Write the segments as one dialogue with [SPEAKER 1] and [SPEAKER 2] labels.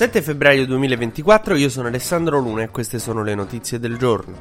[SPEAKER 1] 7 febbraio 2024, io sono Alessandro Luna e queste sono le notizie del giorno.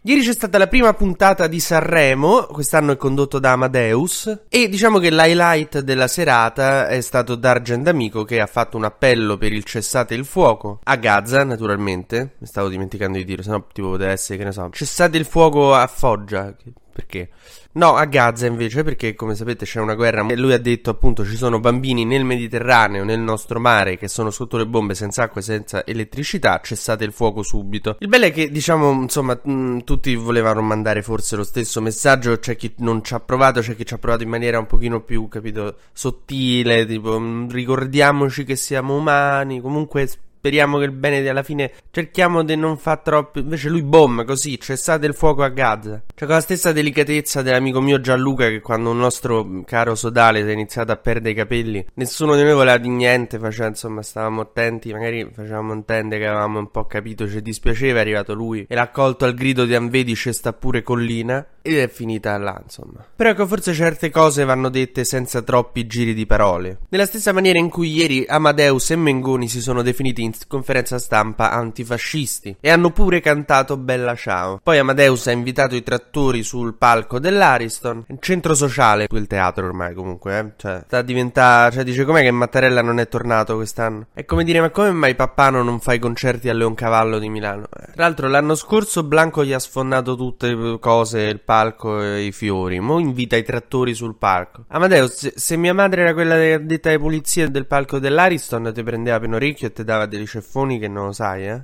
[SPEAKER 1] Ieri c'è stata la prima puntata di Sanremo, quest'anno è condotto da Amadeus e diciamo che l'highlight della serata è stato Dargen D'Amico che ha fatto un appello per il cessate il fuoco a Gaza, naturalmente, mi stavo dimenticando di dire, sennò tipo poteva essere che ne so, cessate il fuoco a Foggia, perché? No, a Gaza invece, perché come sapete c'è una guerra e lui ha detto appunto ci sono bambini nel Mediterraneo, nel nostro mare, che sono sotto le bombe senza acqua e senza elettricità, cessate il fuoco subito. Il bello è che diciamo, insomma, mh, tutti volevano mandare forse lo stesso messaggio, c'è chi non ci ha provato, c'è chi ci ha provato in maniera un pochino più, capito, sottile, tipo mh, ricordiamoci che siamo umani, comunque speriamo che il bene alla fine cerchiamo di non far troppo. Invece lui bomba così, cessate il fuoco a Gaza. Cioè, con la stessa delicatezza dell'amico mio Gianluca, che quando un nostro caro sodale si è iniziato a perdere i capelli, nessuno di noi voleva di niente. Faceva, insomma, stavamo attenti, magari facevamo intendere che avevamo un po' capito, ci dispiaceva. È arrivato lui e l'ha accolto al grido di Anvedi, c'è sta pure collina. Ed è finita là, insomma. Però ecco, forse certe cose vanno dette senza troppi giri di parole. Nella stessa maniera in cui ieri Amadeus e Mengoni si sono definiti in conferenza stampa antifascisti e hanno pure cantato Bella Ciao. Poi Amadeus ha invitato i trattori sul palco dell'Ariston, centro sociale, quel teatro ormai comunque, eh? cioè sta a diventare, cioè dice com'è che Mattarella non è tornato quest'anno? È come dire ma come mai Pappano non fa i concerti a Leoncavallo di Milano? Eh. Tra l'altro l'anno scorso Blanco gli ha sfondato tutte le cose, il palco e i fiori, mo invita i trattori sul palco. Amadeus, se, mia madre era quella detta ai pulizie del palco dell'Ariston ti prendeva per un orecchio e ti dava dei ceffoni che non lo sai, eh?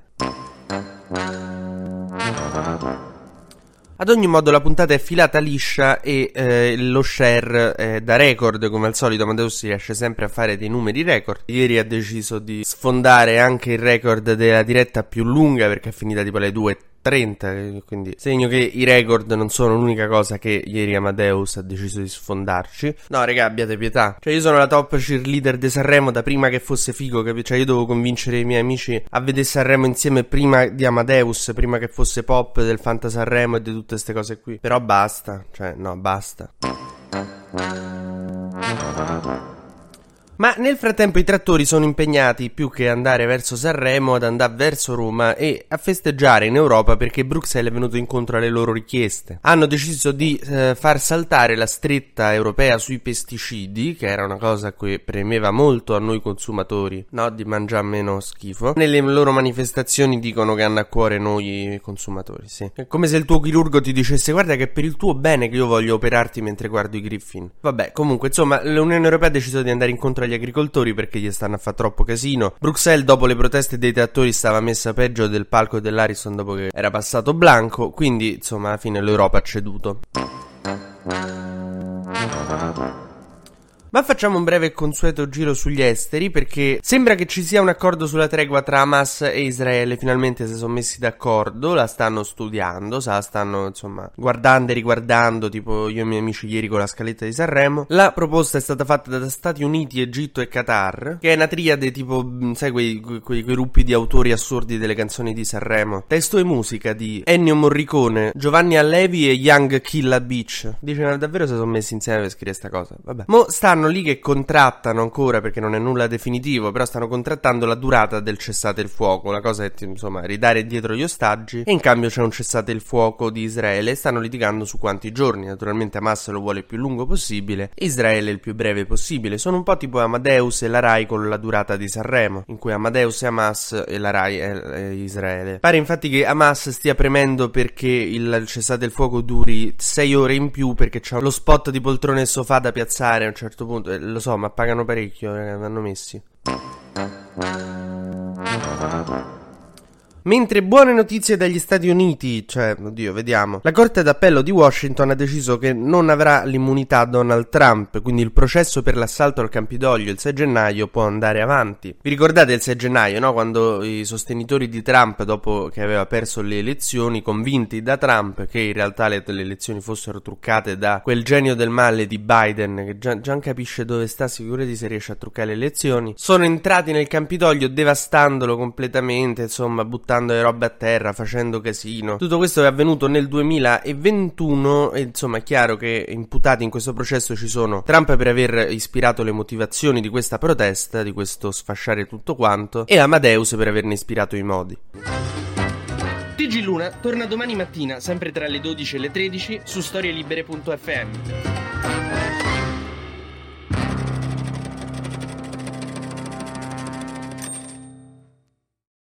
[SPEAKER 1] Ad ogni modo la puntata è filata liscia e eh, lo share è da record, come al solito Amadeus riesce sempre a fare dei numeri record. Ieri ha deciso di sfondare anche il record della diretta più lunga perché è finita tipo alle 2 30, quindi segno che i record non sono l'unica cosa che ieri Amadeus ha deciso di sfondarci. No, raga, abbiate pietà. Cioè, io sono la top cheerleader di Sanremo da prima che fosse figo, capito? Cioè, io dovevo convincere i miei amici a vedere Sanremo insieme prima di Amadeus, prima che fosse pop del Fanta Sanremo e di tutte queste cose qui. Però basta, cioè, no, basta. Ma nel frattempo i trattori sono impegnati più che andare verso Sanremo ad andare verso Roma e a festeggiare in Europa perché Bruxelles è venuto incontro alle loro richieste. Hanno deciso di eh, far saltare la stretta europea sui pesticidi, che era una cosa che premeva molto a noi consumatori, no, di mangiare meno schifo. Nelle loro manifestazioni dicono che hanno a cuore noi consumatori, sì. È come se il tuo chirurgo ti dicesse guarda che è per il tuo bene che io voglio operarti mentre guardo i Griffin. Vabbè, comunque, insomma, l'Unione Europea ha deciso di andare incontro agli agricoltori perché gli stanno a fare troppo casino. Bruxelles dopo le proteste dei trattori stava messa peggio del palco dell'Ariston dopo che era passato Blanco, quindi insomma alla fine l'Europa ha ceduto. Ma facciamo un breve e consueto giro sugli esteri perché sembra che ci sia un accordo sulla tregua tra Hamas e Israele. Finalmente si sono messi d'accordo, la stanno studiando, la stanno insomma guardando e riguardando, tipo io e i miei amici ieri con la scaletta di Sanremo. La proposta è stata fatta da Stati Uniti, Egitto e Qatar, che è una triade tipo, sai, quei, quei, gruppi di autori assurdi delle canzoni di Sanremo. Testo e musica di Ennio Morricone, Giovanni Allevi e Young Killa Beach. Dice, davvero si sono messi insieme per scrivere questa cosa? Vabbè. Mo stanno stanno lì che contrattano ancora, perché non è nulla definitivo, però stanno contrattando la durata del cessate il fuoco. La cosa è, insomma, ridare dietro gli ostaggi e in cambio c'è un cessate il fuoco di Israele. Stanno litigando su quanti giorni. Naturalmente Hamas lo vuole il più lungo possibile e Israele il più breve possibile. Sono un po' tipo Amadeus e la Rai con la durata di Sanremo, in cui Amadeus è Hamas e la Rai è, è Israele. Pare infatti che Hamas stia premendo perché il cessate il fuoco duri 6 ore in più perché c'è lo spot di poltrone e sofà da piazzare a un certo punto. Eh, lo so, ma pagano parecchio, eh, vanno messi. Mentre buone notizie dagli Stati Uniti, cioè, oddio, vediamo. La Corte d'Appello di Washington ha deciso che non avrà l'immunità Donald Trump, quindi il processo per l'assalto al Campidoglio il 6 gennaio può andare avanti. Vi ricordate il 6 gennaio, no? Quando i sostenitori di Trump, dopo che aveva perso le elezioni, convinti da Trump che in realtà le, le elezioni fossero truccate da quel genio del male di Biden, che già, già capisce dove sta, sicurati se riesce a truccare le elezioni, sono entrati nel Campidoglio devastandolo completamente, insomma, buttando buttando le robe a terra, facendo casino. Tutto questo è avvenuto nel 2021 e insomma è chiaro che imputati in questo processo ci sono Trump per aver ispirato le motivazioni di questa protesta, di questo sfasciare tutto quanto, e Amadeus per averne ispirato i modi.
[SPEAKER 2] TG Luna torna domani mattina, sempre tra le 12 e le 13, su storielibere.fm.